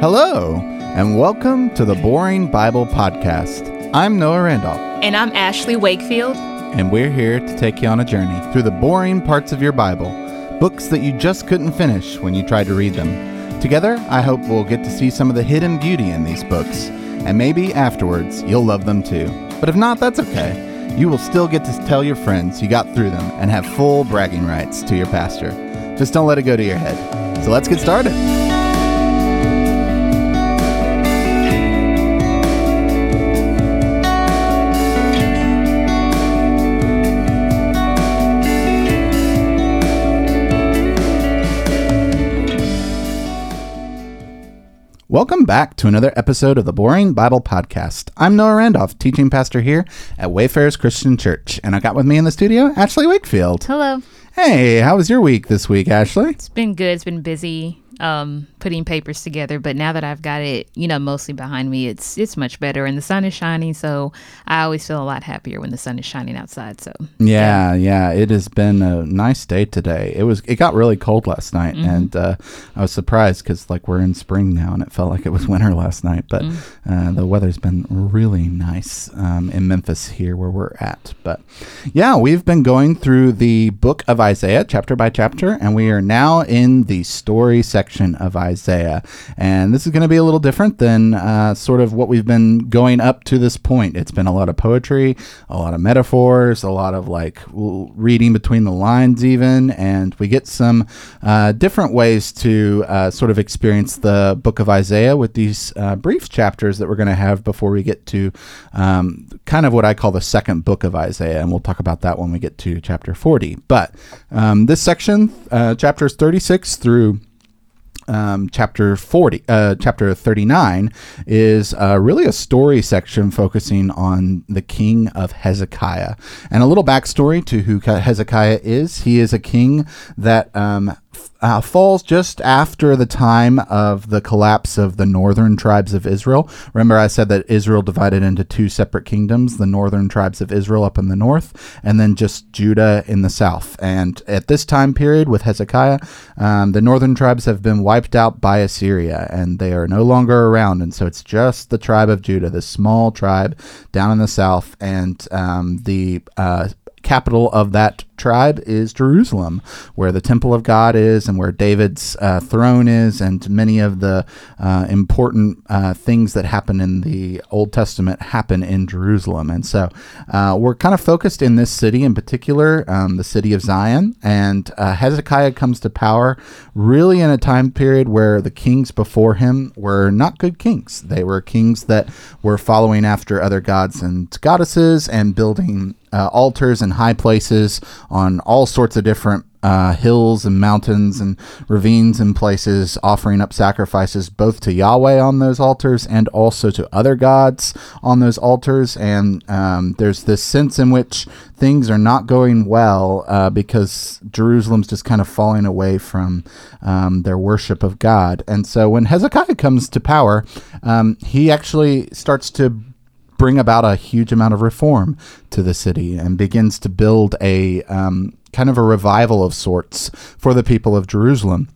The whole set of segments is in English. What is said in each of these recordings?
Hello, and welcome to the Boring Bible Podcast. I'm Noah Randolph, And I'm Ashley Wakefield. and we're here to take you on a journey through the boring parts of your Bible, books that you just couldn't finish when you tried to read them. Together, I hope we'll get to see some of the hidden beauty in these books, and maybe afterwards you'll love them too. But if not, that's okay. You will still get to tell your friends you got through them and have full bragging rights to your pastor. Just don't let it go to your head. So let's get started. Welcome back to another episode of the Boring Bible Podcast. I'm Noah Randolph, teaching pastor here at Wayfarers Christian Church, and I got with me in the studio Ashley Wakefield. Hello. Hey, how was your week this week, Ashley? It's been good. It's been busy um, putting papers together, but now that I've got it, you know, mostly behind me, it's it's much better, and the sun is shining. So I always feel a lot happier when the sun is shining outside. So Yeah, yeah, it has been a nice day today. It was it got really cold last night, and uh, I was surprised because like we're in spring now, and it felt like it was winter last night. But uh, the weather's been really nice um, in Memphis here where we're at. But yeah, we've been going through the book of Isaiah chapter by chapter, and we are now in the story section of Isaiah. And this is going to be a little different than uh, sort of what we've been going up to this point. It's been a lot of poetry, a lot of metaphors, a lot of like reading between the lines, even. And we get some uh, different ways to uh, sort of experience the book of Isaiah with these uh, brief chapters that we're going to have before we get to um, kind of what I call the second book of Isaiah. And we'll talk about that when we get to chapter 40. But um, this section, uh, chapters 36 through um, chapter 40 uh, chapter 39 is uh, really a story section focusing on the king of hezekiah. And a little backstory to who hezekiah is. He is a king that um, uh, falls just after the time of the collapse of the northern tribes of Israel. Remember, I said that Israel divided into two separate kingdoms the northern tribes of Israel up in the north, and then just Judah in the south. And at this time period with Hezekiah, um, the northern tribes have been wiped out by Assyria, and they are no longer around. And so it's just the tribe of Judah, this small tribe down in the south, and um, the uh, capital of that tribe is Jerusalem, where the temple of God is and where David's uh, throne is, and many of the uh, important uh, things that happen in the Old Testament happen in Jerusalem. And so uh, we're kind of focused in this city in particular, um, the city of Zion. And uh, Hezekiah comes to power really in a time period where the kings before him were not good kings. They were kings that were following after other gods and goddesses and building uh, altars and high places on all sorts of different uh, hills and mountains and ravines and places, offering up sacrifices both to Yahweh on those altars and also to other gods on those altars. And um, there's this sense in which things are not going well uh, because Jerusalem's just kind of falling away from um, their worship of God. And so when Hezekiah comes to power, um, he actually starts to bring about a huge amount of reform to the city and begins to build a um, kind of a revival of sorts for the people of Jerusalem.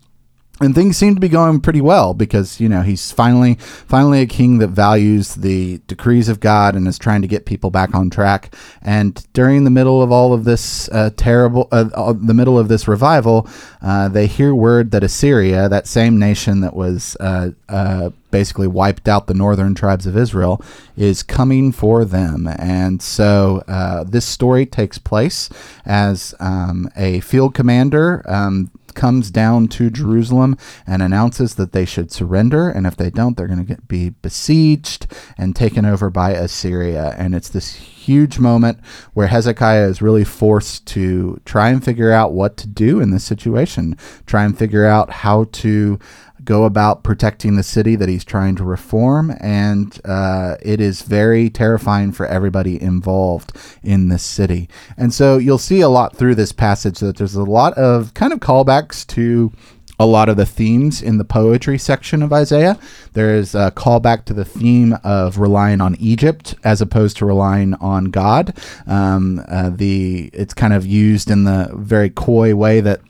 And things seem to be going pretty well because you know he's finally finally a king that values the decrees of God and is trying to get people back on track. And during the middle of all of this uh, terrible, uh, uh, the middle of this revival, uh, they hear word that Assyria, that same nation that was uh, uh, basically wiped out the northern tribes of Israel, is coming for them. And so uh, this story takes place as um, a field commander. Um, comes down to Jerusalem and announces that they should surrender, and if they don't, they're going to be besieged and taken over by Assyria. And it's this huge moment where Hezekiah is really forced to try and figure out what to do in this situation, try and figure out how to go about protecting the city that he's trying to reform, and uh, it is very terrifying for everybody involved in this city. And so you'll see a lot through this passage that there's a lot of kind of callbacks to a lot of the themes in the poetry section of Isaiah. There is a callback to the theme of relying on Egypt as opposed to relying on God. Um, uh, the it's kind of used in the very coy way that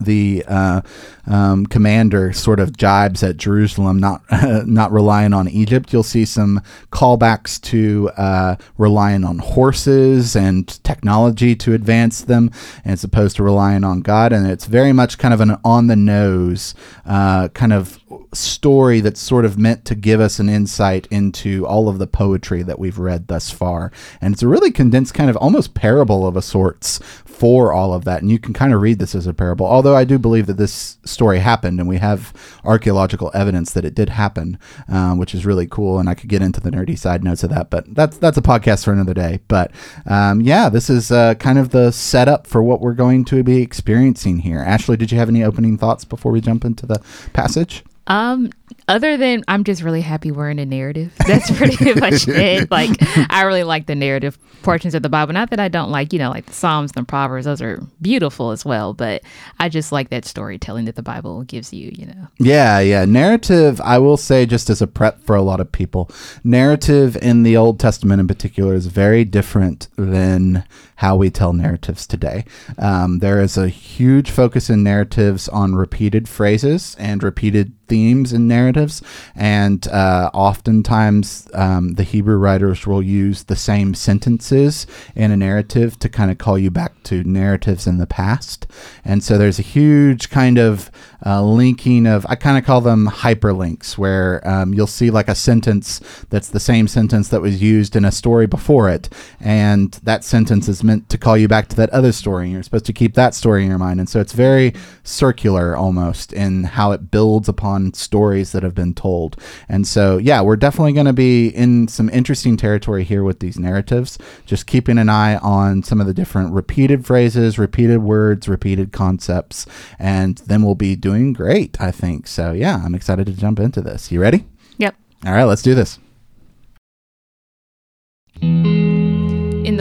the uh, um, commander sort of jibes at Jerusalem, not uh, not relying on Egypt. You'll see some callbacks to uh, relying on horses and technology to advance them, as opposed to relying on God. And it's very much kind of an on the nose uh, kind of story that's sort of meant to give us an insight into all of the poetry that we've read thus far. And it's a really condensed kind of almost parable of a sorts for all of that. And you can kind of read this as a parable, although I do believe that this story happened and we have archaeological evidence that it did happen, um, which is really cool. And I could get into the nerdy side notes of that, but that's, that's a podcast for another day. But um, yeah, this is uh, kind of the setup for what we're going to be experiencing here. Ashley, did you have any opening thoughts before we jump into the passage? Um, other than I'm just really happy we're in a narrative. That's pretty much it. Like I really like the narrative portions of the Bible. Not that I don't like, you know, like the Psalms and the Proverbs. Those are beautiful as well. But I just like that storytelling that the Bible gives you, you know. Yeah, yeah. Narrative, I will say just as a prep for a lot of people, narrative in the Old Testament in particular is very different than how we tell narratives today. Um, there is a huge focus in narratives on repeated phrases and repeated themes in narratives, and uh, oftentimes um, the Hebrew writers will use the same sentences in a narrative to kind of call you back to narratives in the past. And so there's a huge kind of uh, linking of, I kind of call them hyperlinks, where um, you'll see like a sentence that's the same sentence that was used in a story before it, and that sentence is meant to call you back to that other story, and you're supposed to keep that story in your mind. And so it's very circular almost in how it builds upon stories that have been told. And so, yeah, we're definitely going to be in some interesting territory here with these narratives, just keeping an eye on some of the different repeated phrases, repeated words, repeated concepts, and then we'll be doing great, I think. So, yeah, I'm excited to jump into this. You ready? Yep. All right, let's do this.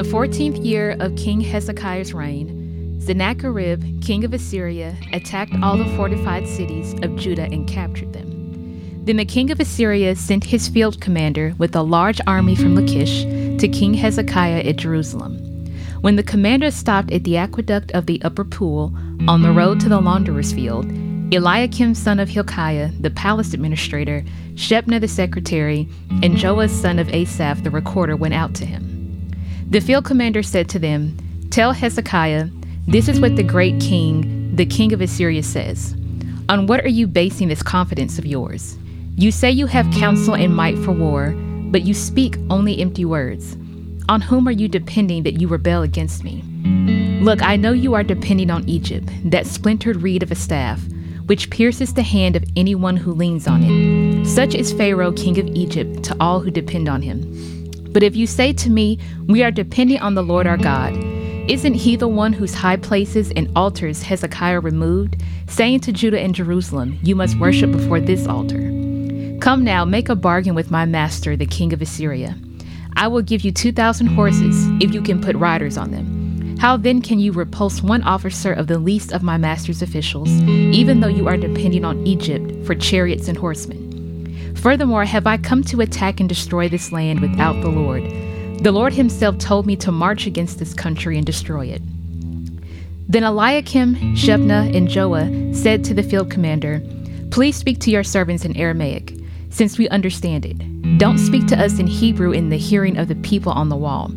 14th year of King Hezekiah's reign, Sennacherib, king of Assyria, attacked all the fortified cities of Judah and captured them. Then the king of Assyria sent his field commander with a large army from Lachish to King Hezekiah at Jerusalem. When the commander stopped at the aqueduct of the upper pool on the road to the launderer's field, Eliakim son of Hilkiah, the palace administrator, Shebna the secretary, and Joah son of Asaph the recorder went out to him. The field commander said to them, Tell Hezekiah, this is what the great king, the king of Assyria, says. On what are you basing this confidence of yours? You say you have counsel and might for war, but you speak only empty words. On whom are you depending that you rebel against me? Look, I know you are depending on Egypt, that splintered reed of a staff, which pierces the hand of anyone who leans on it. Such is Pharaoh, king of Egypt, to all who depend on him. But if you say to me, We are depending on the Lord our God, isn't he the one whose high places and altars Hezekiah removed, saying to Judah and Jerusalem, You must worship before this altar? Come now, make a bargain with my master, the king of Assyria. I will give you 2,000 horses if you can put riders on them. How then can you repulse one officer of the least of my master's officials, even though you are depending on Egypt for chariots and horsemen? Furthermore, have I come to attack and destroy this land without the Lord? The Lord himself told me to march against this country and destroy it. Then Eliakim, Shebna, and Joah said to the field commander, Please speak to your servants in Aramaic, since we understand it. Don't speak to us in Hebrew in the hearing of the people on the wall.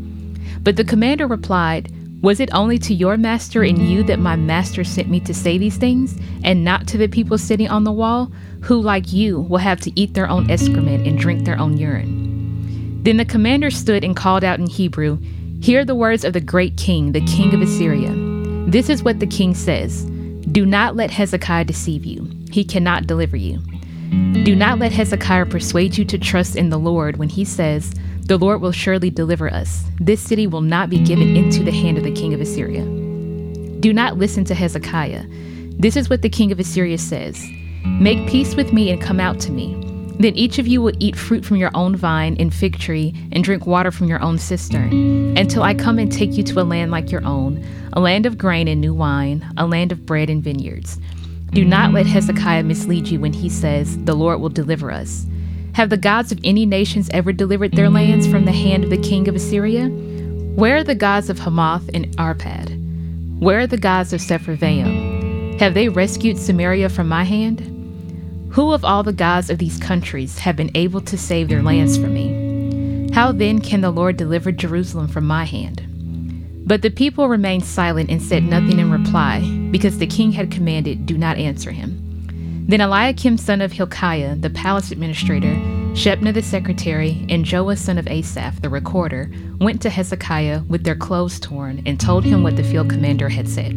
But the commander replied, Was it only to your master and you that my master sent me to say these things, and not to the people sitting on the wall, who, like you, will have to eat their own excrement and drink their own urine? Then the commander stood and called out in Hebrew, Hear the words of the great king, the king of Assyria. This is what the king says Do not let Hezekiah deceive you, he cannot deliver you. Do not let Hezekiah persuade you to trust in the Lord when he says, The Lord will surely deliver us. This city will not be given into the hand of the king of Assyria. Do not listen to Hezekiah. This is what the king of Assyria says Make peace with me and come out to me. Then each of you will eat fruit from your own vine and fig tree, and drink water from your own cistern, until I come and take you to a land like your own, a land of grain and new wine, a land of bread and vineyards. Do not let Hezekiah mislead you when he says, The Lord will deliver us. Have the gods of any nations ever delivered their lands from the hand of the king of Assyria? Where are the gods of Hamath and Arpad? Where are the gods of Sepharvaim? Have they rescued Samaria from my hand? Who of all the gods of these countries have been able to save their lands for me? How then can the Lord deliver Jerusalem from my hand? But the people remained silent and said nothing in reply, because the king had commanded, Do not answer him. Then Eliakim son of Hilkiah, the palace administrator, Shebna the secretary, and Joah son of Asaph, the recorder, went to Hezekiah with their clothes torn and told him what the field commander had said.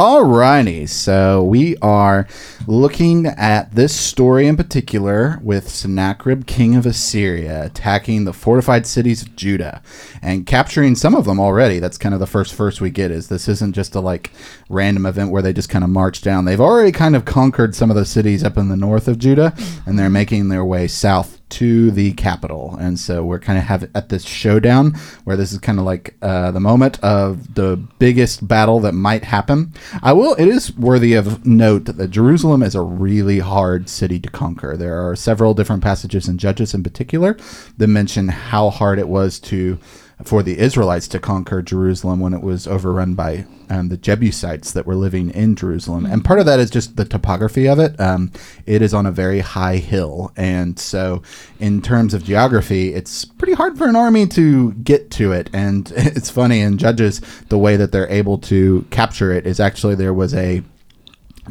Alrighty, so we are looking at this story in particular with Sennacherib, king of Assyria, attacking the fortified cities of Judah and capturing some of them already. That's kind of the first verse we get. Is this isn't just a like random event where they just kind of march down? They've already kind of conquered some of the cities up in the north of Judah, and they're making their way south to the capital. And so we're kind of have at this showdown where this is kind of like uh, the moment of the biggest battle that might happen. I will. It is worthy of note that Jerusalem is a really hard city to conquer. There are several different passages in Judges, in particular, that mention how hard it was to for the Israelites to conquer Jerusalem when it was overrun by um, the Jebusites that were living in Jerusalem. And part of that is just the topography of it. Um, it is on a very high hill. And so, in terms of geography, it's pretty hard for an army to get to it. And it's funny in Judges, the way that they're able to capture it is actually there was a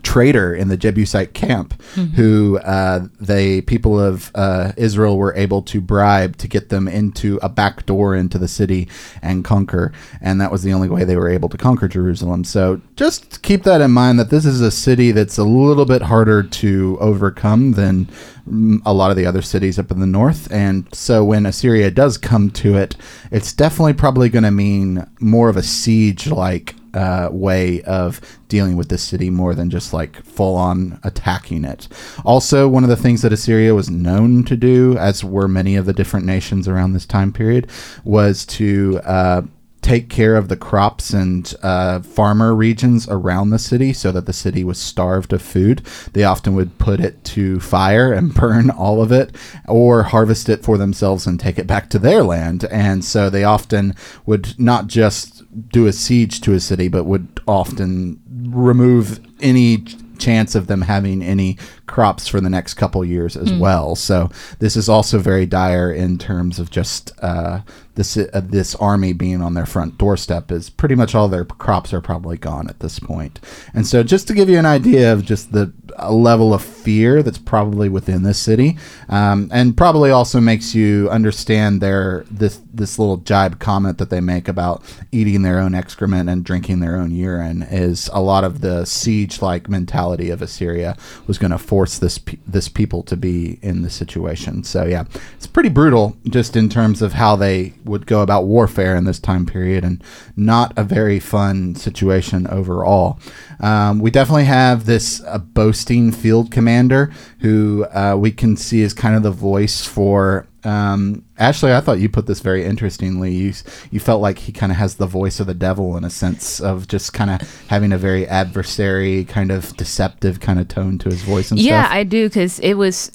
trader in the Jebusite camp mm-hmm. who uh, they people of uh, Israel were able to bribe to get them into a back door into the city and conquer, and that was the only way they were able to conquer Jerusalem. So just keep that in mind that this is a city that's a little bit harder to overcome than mm, a lot of the other cities up in the north. And so when Assyria does come to it, it's definitely probably going to mean more of a siege like uh, way of dealing with this city more than just like full on attacking it. Also, one of the things that Assyria was known to do, as were many of the different nations around this time period, was to uh, take care of the crops and uh, farmer regions around the city so that the city was starved of food. They often would put it to fire and burn all of it or harvest it for themselves and take it back to their land. And so they often would not just do a siege to a city, but would often remove any chance of them having any crops for the next couple years as mm. well. So this is also very dire in terms of just uh, this uh, this army being on their front doorstep is pretty much all their crops are probably gone at this point. And so just to give you an idea of just the level of fear that's probably within this city, um, and probably also makes you understand their this this little jibe comment that they make about eating their own excrement and drinking their own urine is a lot of the siege like mentality of Assyria was going to force this this people to be in the situation. So yeah, it's pretty brutal just in terms of how they would go about warfare in this time period, and not a very fun situation overall. Um, we definitely have this uh, boasting field commander who uh, we can see is kind of the voice for. Um, Ashley, I thought you put this very interestingly. You you felt like he kind of has the voice of the devil in a sense of just kind of having a very adversary, kind of deceptive kind of tone to his voice and yeah, stuff. I do because it was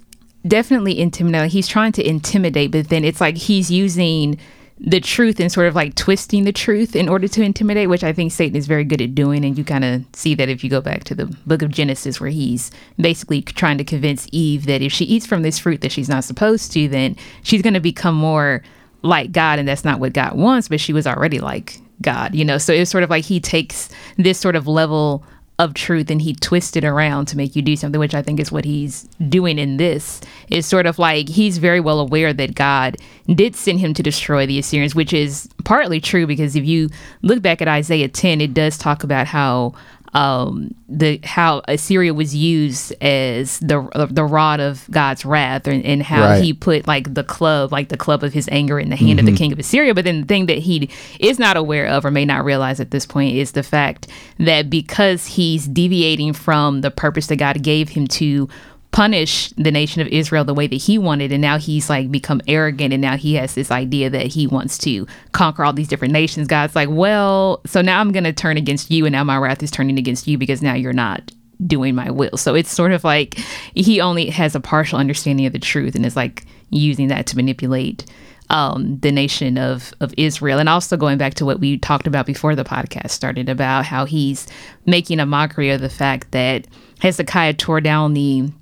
definitely intimidating. He's trying to intimidate, but then it's like he's using the truth and sort of like twisting the truth in order to intimidate, which I think Satan is very good at doing. And you kind of see that if you go back to the book of Genesis, where he's basically trying to convince Eve that if she eats from this fruit that she's not supposed to, then she's going to become more like God. And that's not what God wants, but she was already like God, you know? So it's sort of like he takes this sort of level of truth and he twists it around to make you do something, which I think is what he's doing in this. Is sort of like he's very well aware that God did send him to destroy the Assyrians, which is partly true because if you look back at Isaiah 10, it does talk about how um, the how Assyria was used as the the rod of God's wrath, and, and how right. he put like the club, like the club of his anger, in the hand mm-hmm. of the mm-hmm. king of Assyria. But then the thing that he is not aware of, or may not realize at this point, is the fact that because he's deviating from the purpose that God gave him to punish the nation of Israel the way that he wanted. And now he's like become arrogant and now he has this idea that he wants to conquer all these different nations. God's like, well, so now I'm going to turn against you and now my wrath is turning against you because now you're not doing my will. So it's sort of like he only has a partial understanding of the truth and is like using that to manipulate um, the nation of, of Israel. And also going back to what we talked about before the podcast started about how he's making a mockery of the fact that Hezekiah tore down the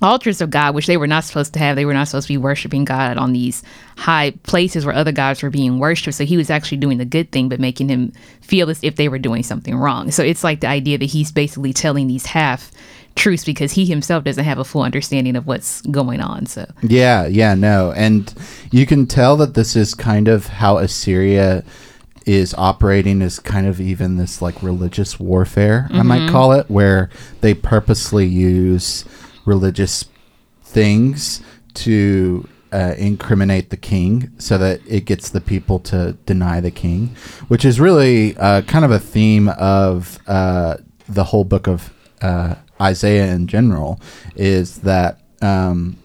altars of God, which they were not supposed to have. They were not supposed to be worshiping God on these high places where other gods were being worshipped. So he was actually doing the good thing, but making him feel as if they were doing something wrong. So it's like the idea that he's basically telling these half truths because he himself doesn't have a full understanding of what's going on. So yeah, yeah, no, and you can tell that this is kind of how Assyria is operating as kind of even this like religious warfare, mm-hmm. I might mm-hmm. call it, where they purposely use religious things to uh, incriminate the king so that it gets the people to deny the king, which is really uh, kind of a theme of uh, the whole book of uh, Isaiah in general, is that um,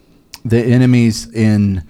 the enemies in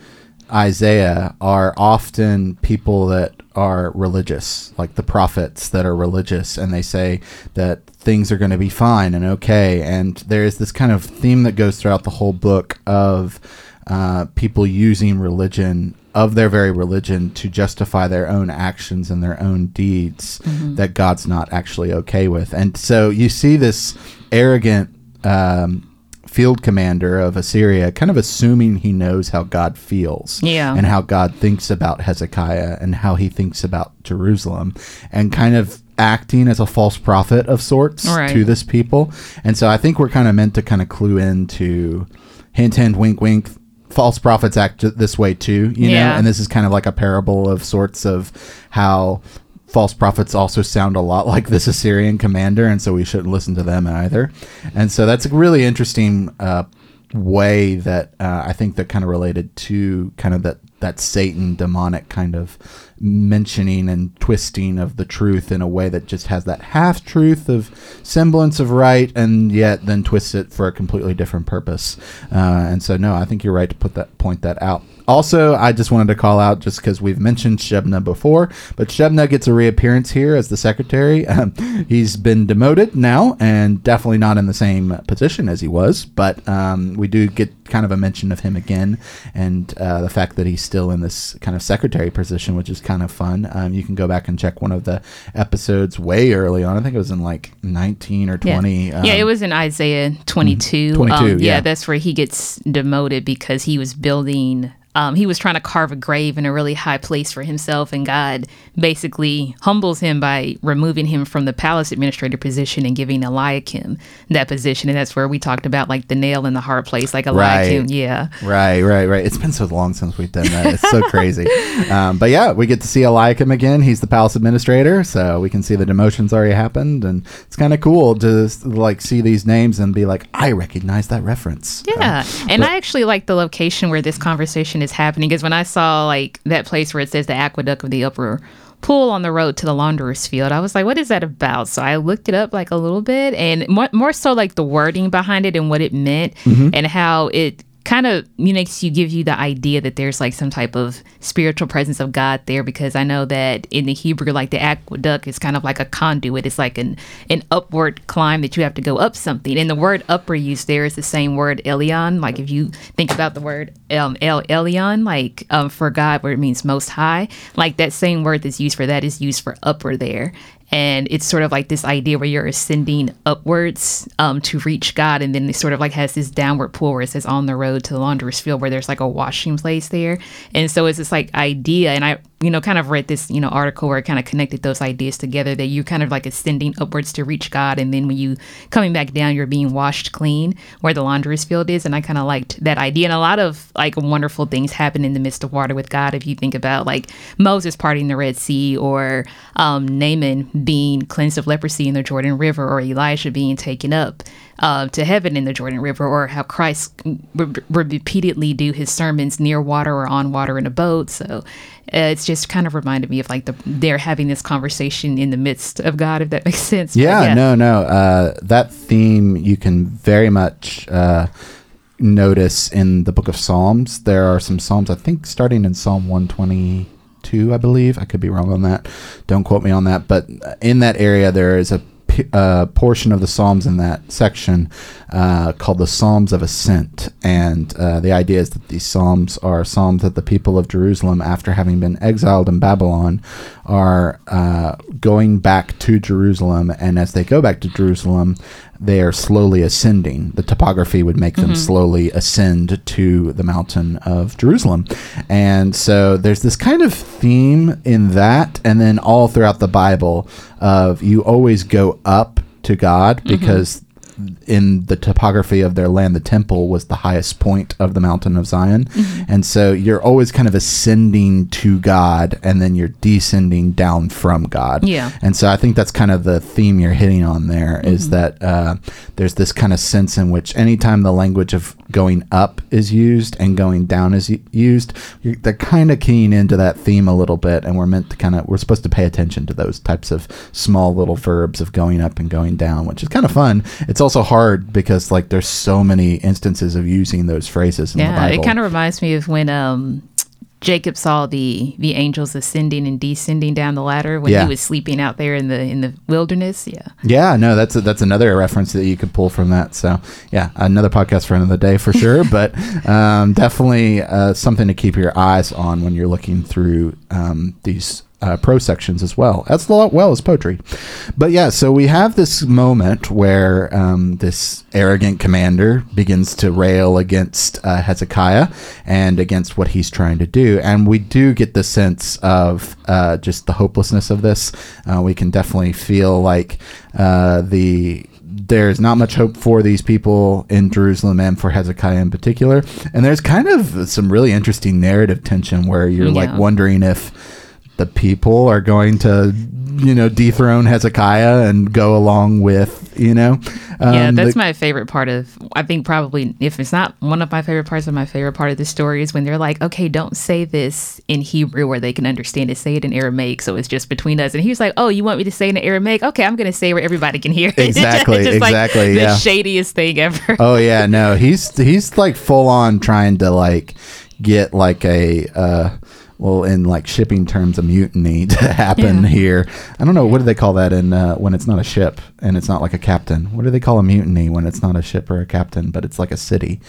Isaiah are often people that are religious, like the prophets that are religious, and they say that things are going to be fine and okay. And there's this kind of theme that goes throughout the whole book of uh, people using religion of their very religion to justify their own actions and their own deeds mm-hmm. that God's not actually okay with. And so you see this arrogant um, field commander of Assyria kind of assuming he knows how God feels yeah. and how God thinks about Hezekiah and how he thinks about Jerusalem and kind of acting as a false prophet of sorts right. to this people. And so I think we're kind of meant to kind of clue into hint, hint, wink, wink. False prophets act this way too, you yeah. know, and this is kind of like a parable of sorts of how false prophets also sound a lot like this Assyrian commander, and so we shouldn't listen to them either. And so that's a really interesting uh, way that uh, I think that kind of related to kind of that that Satan demonic kind of mentioning and twisting of the truth in a way that just has that half truth of semblance of right and yet then twists it for a completely different purpose. Uh, and so, no, I think you're right to put that point that out. Also, I just wanted to call out just because we've mentioned Shebna before, but Shebna gets a reappearance here as the secretary. Um, he's been demoted now and definitely not in the same position as he was, but um, we do get kind of a mention of him again and uh, the fact that he's still in this kind of secretary position, which is kind of fun. Um, you can go back and check one of the episodes way early on. I think it was in like 19 or 20. Yeah, yeah it um, was in Isaiah 22. 22, um, yeah. yeah. That's where he gets demoted because he was building um, he was trying to carve a grave in a really high place for himself, and God basically humbles him by removing him from the palace administrator position and giving Eliakim that position. And that's where we talked about like the nail in the hard place, like Eliakim. Right. Yeah. Right, right, right. It's been so long since we've done that. It's so crazy. Um, but yeah, we get to see Eliakim again. He's the palace administrator, so we can see the demotions already happened, and it's kind of cool to like see these names and be like, I recognize that reference. Yeah, um, and but, I actually like the location where this conversation is is happening because when I saw like that place where it says the aqueduct of the upper pool on the road to the launderer's field, I was like, what is that about? So I looked it up like a little bit and more, more so like the wording behind it and what it meant mm-hmm. and how it kind of makes you give you the idea that there's like some type of spiritual presence of God there because I know that in the Hebrew like the aqueduct is kind of like a conduit. It's like an an upward climb that you have to go up something. And the word upper used there is the same word Elyon like if you think about the word um, El Elyon like um, for God where it means most high like that same word that's used for that is used for upper there and it's sort of like this idea where you're ascending upwards um, to reach God, and then it sort of like has this downward pull where it says on the road to the launderer's field, where there's like a washing place there, and so it's this like idea, and I you know, kind of read this, you know, article where it kind of connected those ideas together that you're kind of like ascending upwards to reach God. And then when you coming back down, you're being washed clean where the launderer's field is. And I kind of liked that idea. And a lot of like wonderful things happen in the midst of water with God. If you think about like Moses parting the Red Sea or um, Naaman being cleansed of leprosy in the Jordan River or Elijah being taken up uh, to heaven in the Jordan River, or how Christ would repeatedly do his sermons near water or on water in a boat. So uh, it's just kind of reminded me of like the they're having this conversation in the midst of God, if that makes sense. Yeah, yeah. no, no. Uh, that theme you can very much uh, notice in the book of Psalms. There are some Psalms, I think, starting in Psalm 122, I believe. I could be wrong on that. Don't quote me on that. But in that area, there is a uh, portion of the Psalms in that section uh, called the Psalms of Ascent. And uh, the idea is that these Psalms are Psalms that the people of Jerusalem, after having been exiled in Babylon, are uh, going back to Jerusalem. And as they go back to Jerusalem, they are slowly ascending. The topography would make them mm-hmm. slowly ascend to the mountain of Jerusalem. And so there's this kind of theme in that, and then all throughout the Bible of you always go up to God mm-hmm. because in the topography of their land, the temple was the highest point of the mountain of Zion. Mm-hmm. And so you're always kind of ascending to God and then you're descending down from God. Yeah. And so I think that's kind of the theme you're hitting on there is Mm-hmm. that uh, there's this kind of sense in which anytime the language of going up is used and going down is used, you're, they're kind of keying into that theme a little bit. And we're meant to kind of, we're supposed to pay attention to those types of small little verbs of going up and going down, which is kind of fun. It's also hard because like there's so many instances of using those phrases in the Yeah, Bible. it kind of reminds me of when um Jacob saw the the angels ascending and descending down the ladder when Yeah. he was sleeping out there in the in the wilderness. Yeah. Yeah, no, that's a, that's another reference that you could pull from that. So yeah, another podcast for another day for sure, but um, definitely uh, something to keep your eyes on when you're looking through um, these. Uh, pro sections as well as well as poetry, but yeah. So we have this moment where um, this arrogant commander begins to rail against uh, Hezekiah and against what he's trying to do, and we do get the sense of uh, just the hopelessness of this. Uh, we can definitely feel like uh, the there's not much hope for these people in Jerusalem and for Hezekiah in particular. And there's kind of some really interesting narrative tension where you're like wondering if the people are going to, you know, dethrone Hezekiah and go along with, you know, yeah, um, that's the- my favorite part of. I think probably if it's not one of my favorite parts of my favorite part of the story is when they're like, okay, don't say this in Hebrew where they can understand it. Say it in Aramaic, so it's just between us. And he was like, oh, you want me to say it in Aramaic? Okay, I'm going to say it where everybody can hear it. Exactly, Just like exactly, the yeah. shadiest thing ever. oh yeah, no, he's he's like full on trying to like get like a uh well in like shipping terms a mutiny to happen Yeah. here. I don't know what do they call that in uh, when it's not a ship and it's not like a captain. What do they call a mutiny when it's not a ship or a captain but it's like a city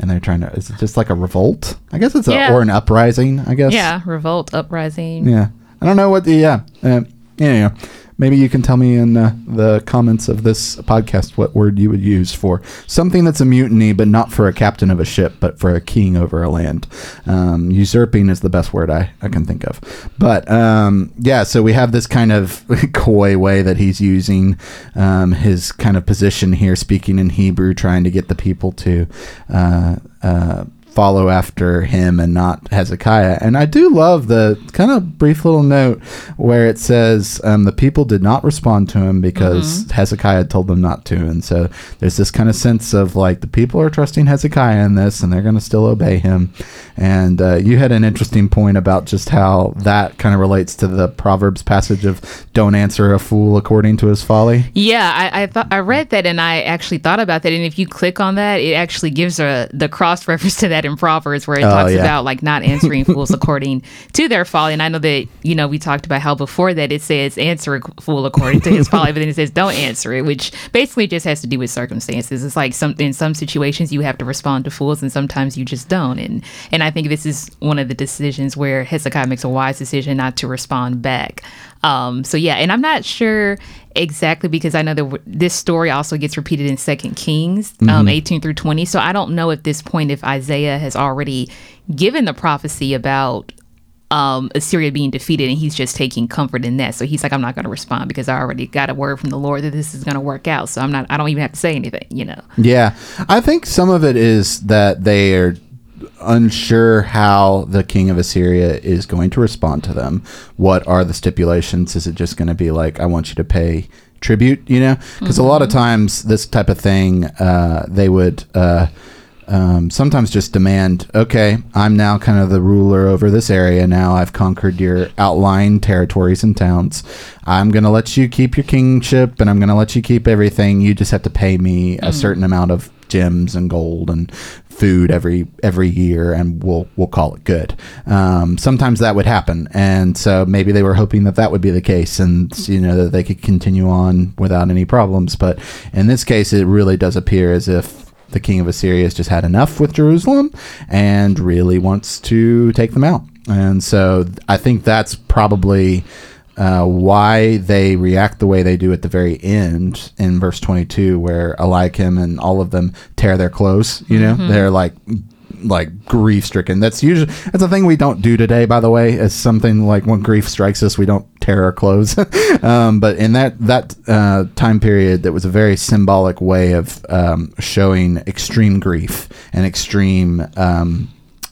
and they're trying to is it just like a revolt? I guess it's a, or an uprising, I guess. yeah, revolt, uprising. Yeah. I don't know what the yeah. Uh, yeah, yeah. Maybe you can tell me in uh, the comments of this podcast what word you would use for something that's a mutiny, but not for a captain of a ship, but for a king over a land. Um, usurping is the best word I, I can think of. But um, yeah, so we have this kind of coy way that he's using um, his kind of position here, speaking in Hebrew, trying to get the people to. Uh, uh, follow after him and not Hezekiah. And I do love the kind of brief little note where it says um, the people did not respond to him because Hezekiah told them not to. And so there's this kind of sense of like the people are trusting Hezekiah in this and they're going to still obey him. And uh, you had an interesting point about just how that kind of relates to the Proverbs passage of don't answer a fool according to his folly. Yeah, I, I thought I read that and I actually thought about that. And if you click on that, it actually gives a the cross reference to that in Proverbs where it Oh, talks yeah. about like not answering fools according to their folly. And I know that you know we talked about how before that it says answer a fool according to his folly, but then it says don't answer it, which basically just has to do with circumstances. It's like some in some situations you have to respond to fools, and sometimes you just don't. And and I think this is one of the decisions where Hezekiah makes a wise decision not to respond back. Um, so yeah, and I'm not sure exactly because I know that this story also gets repeated in Second Kings, um, 18 through 20. So I don't know at this point if Isaiah has already given the prophecy about um, Assyria being defeated, and he's just taking comfort in that. So he's like, I'm not going to respond because I already got a word from the Lord that this is going to work out. So I'm not. I don't even have to say anything. You know. Yeah, I think some of it is that they are unsure how the king of Assyria is going to respond to them. What are the stipulations? Is it just going to be like, I want you to pay tribute, you know? Because a lot of times, this type of thing, uh, they would. Uh, um, sometimes just demand, okay, I'm now kind of the ruler over this area. Now I've conquered your outlying territories and towns. I'm going to let you keep your kingship and I'm going to let you keep everything. You just have to pay me a certain amount of gems and gold and food every every year, and we'll we'll call it good. Um, sometimes that would happen, and so maybe they were hoping that that would be the case, and you know that they could continue on without any problems. But in this case, it really does appear as if the king of Assyria has just had enough with Jerusalem and really wants to take them out. And so I think that's probably uh, why they react the way they do at the very end in verse 22, where Eliakim and all of them tear their clothes. You know, mm-hmm. they're like like grief stricken. That's usually that's a thing we don't do today. By the way, it's something like when grief strikes us, we don't tear our clothes. um, but in that that uh, time period, that was a very symbolic way of um, showing extreme grief and extreme. Um,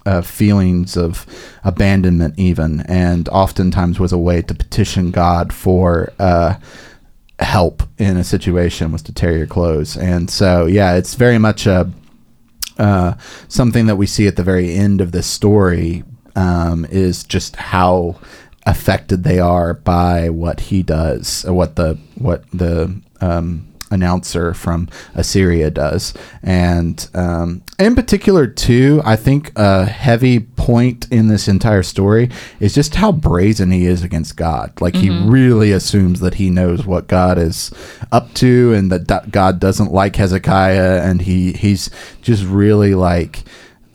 uh, feelings of abandonment, even, and oftentimes was a way to petition God for uh, help in a situation was to tear your clothes. And so, yeah, it's very much a uh, something that we see at the very end of this story um, is just how affected they are by what he does, what the what the um, announcer from Assyria does. And um, in particular, too, I think a heavy point in this entire story is just how brazen he is against God. Like, mm-hmm. he really assumes that he knows what God is up to and that God doesn't like Hezekiah. And he, he's just really like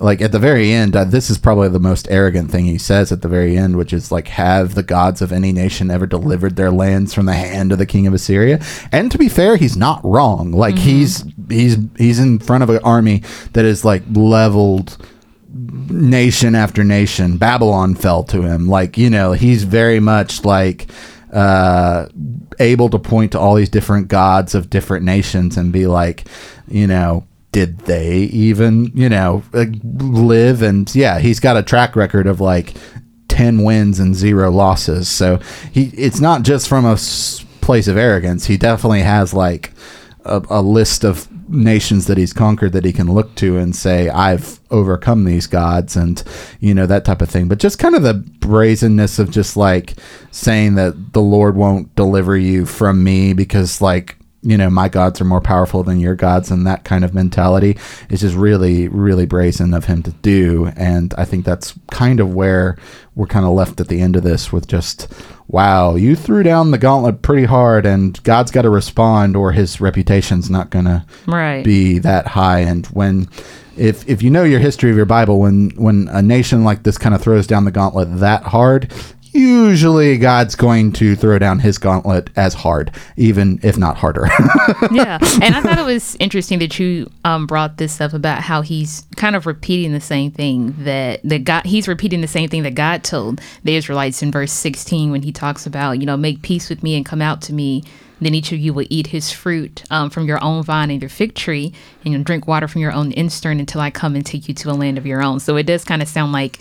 like at the very end, uh, this is probably the most arrogant thing he says at the very end, which is like, "Have the gods of any nation ever delivered their lands from the hand of the king of Assyria?" And to be fair, he's not wrong. Like mm-hmm. he's he's he's in front of an army that is like leveled nation after nation. Babylon fell to him. Like you know, he's very much like uh, able to point to all these different gods of different nations and be like, you know, did they even, you know, live? And yeah, he's got a track record of like 10 wins and zero losses. So he, it's not just from a place of arrogance. He definitely has like a, a list of nations that he's conquered that he can look to and say, I've overcome these gods and, you know, that type of thing. But just kind of the brazenness of just like saying that the Lord won't deliver you from me because, like, you know, my gods are more powerful than your gods, and that kind of mentality is just really, really brazen of him to do. And I think that's kind of where we're kind of left at the end of this with just, wow, you threw down the gauntlet pretty hard, and God's got to respond, or his reputation's not going right. to be that high. And when if if you know your history of your Bible, when when a nation like this kind of throws down the gauntlet that hard, usually God's going to throw down his gauntlet as hard, even if not harder. yeah. And I thought it was interesting that you um, brought this up about how he's kind of repeating the same thing that, that God, he's repeating the same thing that God told the Israelites in verse 16 when he talks about, you know, make peace with me and come out to me. Then each of you will eat his fruit um, from your own vine and your fig tree, and you'll drink water from your own cistern until I come and take you to a land of your own. So it does kind of sound like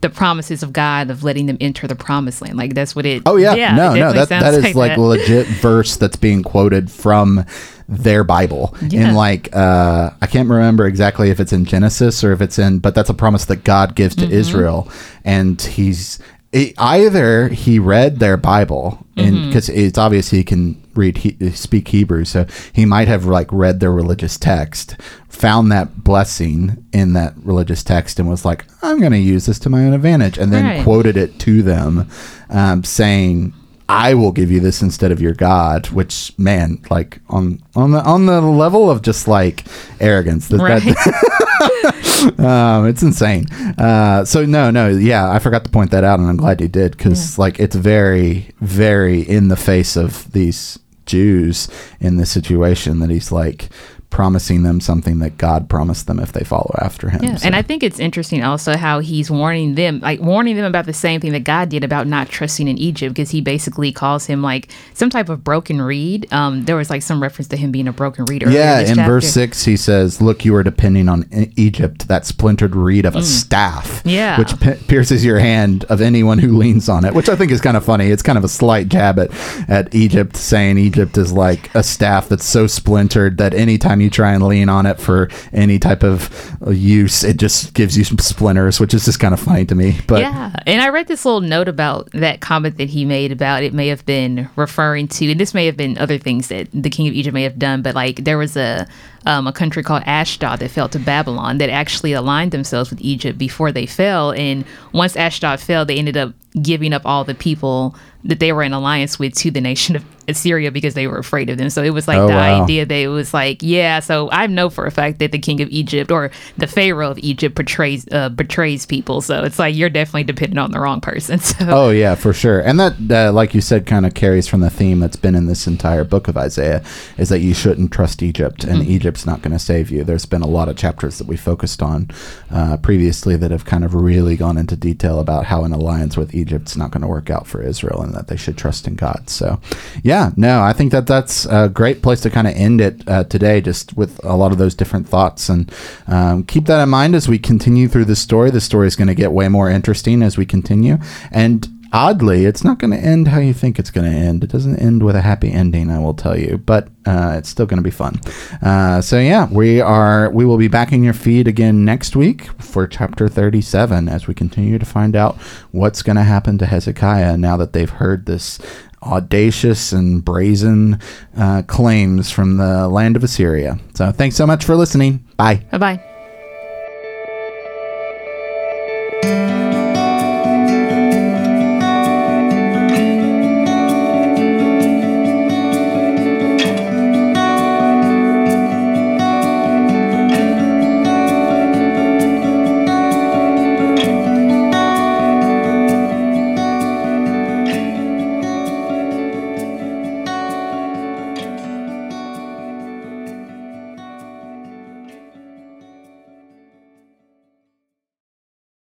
the promises of God of letting them enter the promised land. Like that's what it. Oh yeah, yeah no, no, that that is like, like that. legit verse that's being quoted from their Bible. Yeah. In like uh, I can't remember exactly if it's in Genesis or if it's in, but that's a promise that God gives to mm-hmm. Israel, and he's it, either he read their Bible and because mm-hmm. it's obvious he can read he, speak Hebrew, so he might have like read their religious text, found that blessing in that religious text, and was like, "I'm going to use this to my own advantage," and then right. quoted it to them, um, saying, I will give you this instead of your God, which man, like on on the on the level of just like arrogance, that, right. that um, it's insane. Uh, so no, no, yeah, I forgot to point that out, and I'm glad you did because yeah. like it's very, very in the face of these Jews in this situation that he's like promising them something that God promised them if they follow after him. Yeah. So. And I think it's interesting also how he's warning them, like warning them about the same thing that God did about not trusting in Egypt, because he basically calls him like some type of broken reed. Um, there was like some reference to him being a broken reed. Yeah, in, in verse six, he says, Look, you are depending on Egypt, that splintered reed of a mm. staff, yeah. which pierces your hand of anyone who leans on it, which I think is kind of funny. It's kind of a slight jab at, at Egypt, saying Egypt is like a staff that's so splintered that anytime anytime you try and lean on it for any type of use, it just gives you some splinters, which is just kind of funny to me. But yeah, and I read this little note about that comment that he made about it may have been referring to, and this may have been other things that the king of Egypt may have done, but like there was a um, a country called Ashdod that fell to Babylon that actually aligned themselves with Egypt before they fell, and once Ashdod fell, they ended up giving up all the people that they were in alliance with to the nation of Assyria because they were afraid of them. So it was like Oh, the wow. idea that it was like, yeah. So I know for a fact that the king of Egypt or the pharaoh of Egypt betrays uh, betrays people. So it's like you're definitely dependent on the wrong person. So Oh yeah, for sure. And that, uh, like you said, kind of carries from the theme that's been in this entire book of Isaiah, is that you shouldn't trust Egypt, and Egypt's not going to save you. There's been a lot of chapters that we focused on uh, previously that have kind of really gone into detail about how an alliance with Egypt's not going to work out for Israel, and that they should trust in God. So, yeah, no, I think that that's a great place to kind of end it uh, today, just with a lot of those different thoughts, and um, keep that in mind as we continue through the story. The story is going to get way more interesting as we continue, and oddly, it's not going to end how you think it's going to end. It doesn't end with a happy ending, I will tell you, but uh, it's still going to be fun. Uh, so yeah, we are. We will be back in your feed again next week for chapter thirty-seven as we continue to find out what's going to happen to Hezekiah now that they've heard this audacious and brazen uh, claims from the land of Assyria. So thanks so much for listening. Bye. bye bye.